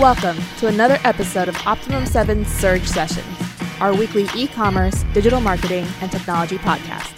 Welcome to another episode of Optimum 7 Surge Sessions, our weekly e commerce, digital marketing, and technology podcast.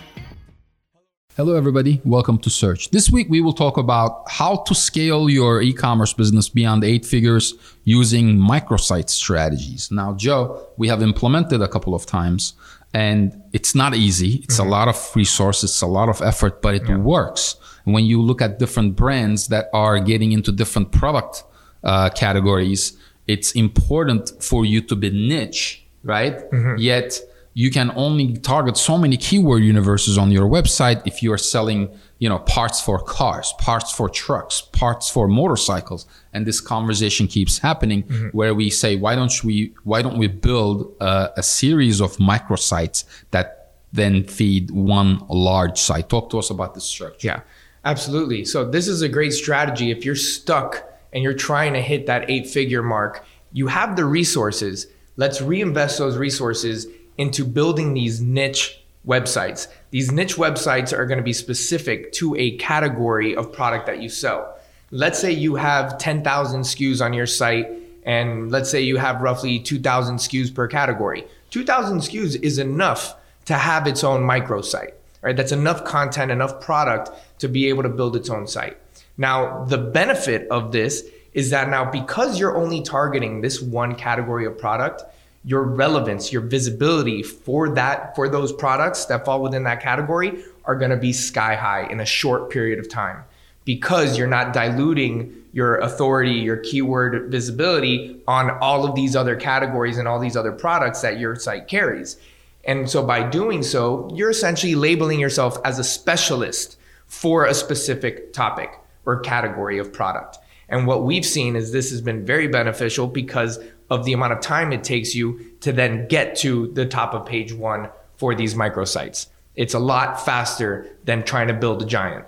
Hello, everybody. Welcome to Surge. This week, we will talk about how to scale your e commerce business beyond eight figures using microsite strategies. Now, Joe, we have implemented a couple of times and it's not easy. It's mm-hmm. a lot of resources, it's a lot of effort, but it yeah. works. When you look at different brands that are getting into different product uh, categories, it's important for you to be niche, right? Mm-hmm. Yet you can only target so many keyword universes on your website if you are selling, you know, parts for cars, parts for trucks, parts for motorcycles. And this conversation keeps happening mm-hmm. where we say, why don't we, why don't we build a, a series of microsites that then feed one large site? Talk to us about this structure. Yeah, absolutely. So this is a great strategy if you're stuck and you're trying to hit that eight figure mark, you have the resources. Let's reinvest those resources into building these niche websites. These niche websites are going to be specific to a category of product that you sell. Let's say you have 10,000 SKUs on your site, and let's say you have roughly 2,000 SKUs per category. 2,000 SKUs is enough to have its own microsite, right? That's enough content, enough product to be able to build its own site. Now, the benefit of this is that now because you're only targeting this one category of product, your relevance, your visibility for that for those products that fall within that category are going to be sky high in a short period of time because you're not diluting your authority, your keyword visibility on all of these other categories and all these other products that your site carries. And so by doing so, you're essentially labeling yourself as a specialist for a specific topic or category of product. And what we've seen is this has been very beneficial because of the amount of time it takes you to then get to the top of page one for these microsites. It's a lot faster than trying to build a giant.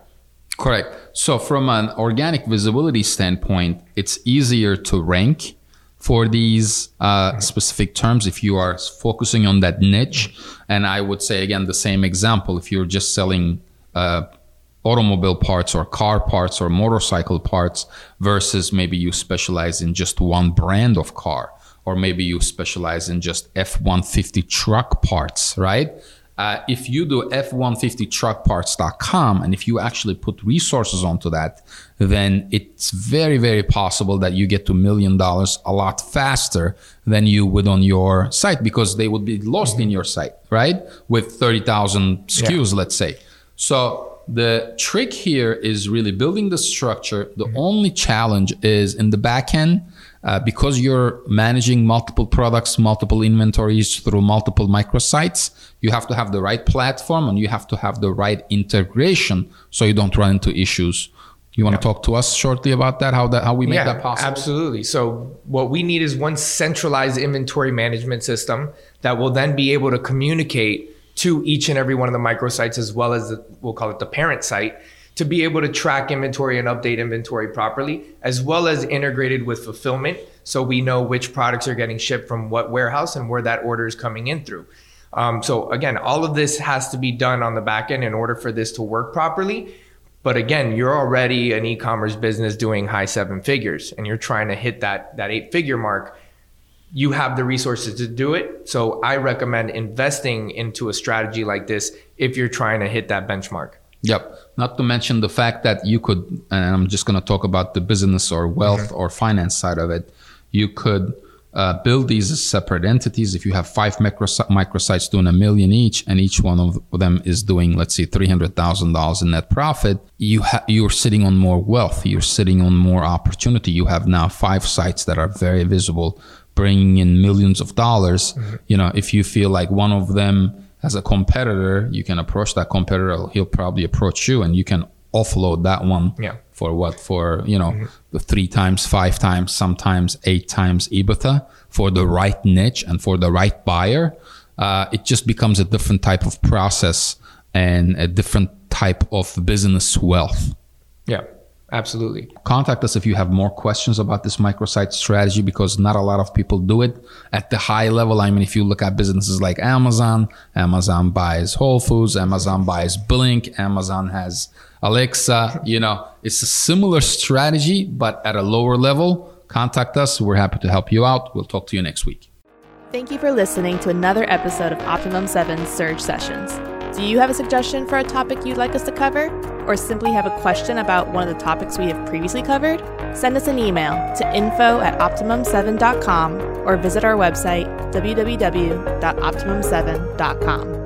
Correct. So, from an organic visibility standpoint, it's easier to rank for these uh, specific terms if you are focusing on that niche. And I would say, again, the same example if you're just selling uh, automobile parts or car parts or motorcycle parts versus maybe you specialize in just one brand of car or maybe you specialize in just F-150 truck parts, right? Uh, if you do f150truckparts.com and if you actually put resources onto that, then it's very, very possible that you get to million dollars a lot faster than you would on your site because they would be lost mm-hmm. in your site, right? With 30,000 SKUs, yeah. let's say. So the trick here is really building the structure. The mm-hmm. only challenge is in the back end, uh, because you're managing multiple products, multiple inventories through multiple microsites, you have to have the right platform and you have to have the right integration so you don't run into issues. You want yeah. to talk to us shortly about that? How that how we make yeah, that possible? Absolutely. So what we need is one centralized inventory management system that will then be able to communicate to each and every one of the microsites as well as the, we'll call it the parent site to be able to track inventory and update inventory properly as well as integrated with fulfillment so we know which products are getting shipped from what warehouse and where that order is coming in through. Um, so again all of this has to be done on the back end in order for this to work properly. But again you're already an e-commerce business doing high seven figures and you're trying to hit that that eight figure mark you have the resources to do it. So I recommend investing into a strategy like this if you're trying to hit that benchmark. Yep. Not to mention the fact that you could, and I'm just going to talk about the business or wealth mm-hmm. or finance side of it. You could uh, build these as separate entities. If you have five microsites doing a million each, and each one of them is doing, let's say, three hundred thousand dollars in net profit, you ha- you're sitting on more wealth. You're sitting on more opportunity. You have now five sites that are very visible bringing in millions of dollars. Mm-hmm. You know, if you feel like one of them has a competitor, you can approach that competitor. He'll probably approach you, and you can offload that one yeah. for what for you know mm-hmm. the three times, five times, sometimes eight times EBITDA for the right niche and for the right buyer. Uh, it just becomes a different type of process and a different type of business wealth. Yeah. Absolutely. Contact us if you have more questions about this microsite strategy because not a lot of people do it at the high level. I mean, if you look at businesses like Amazon, Amazon buys Whole Foods, Amazon buys Blink, Amazon has Alexa, you know, it's a similar strategy, but at a lower level contact us. We're happy to help you out. We'll talk to you next week. Thank you for listening to another episode of Optimum 7 Surge Sessions. Do you have a suggestion for a topic you'd like us to cover? Or simply have a question about one of the topics we have previously covered? Send us an email to info at optimum7.com or visit our website www.optimum7.com.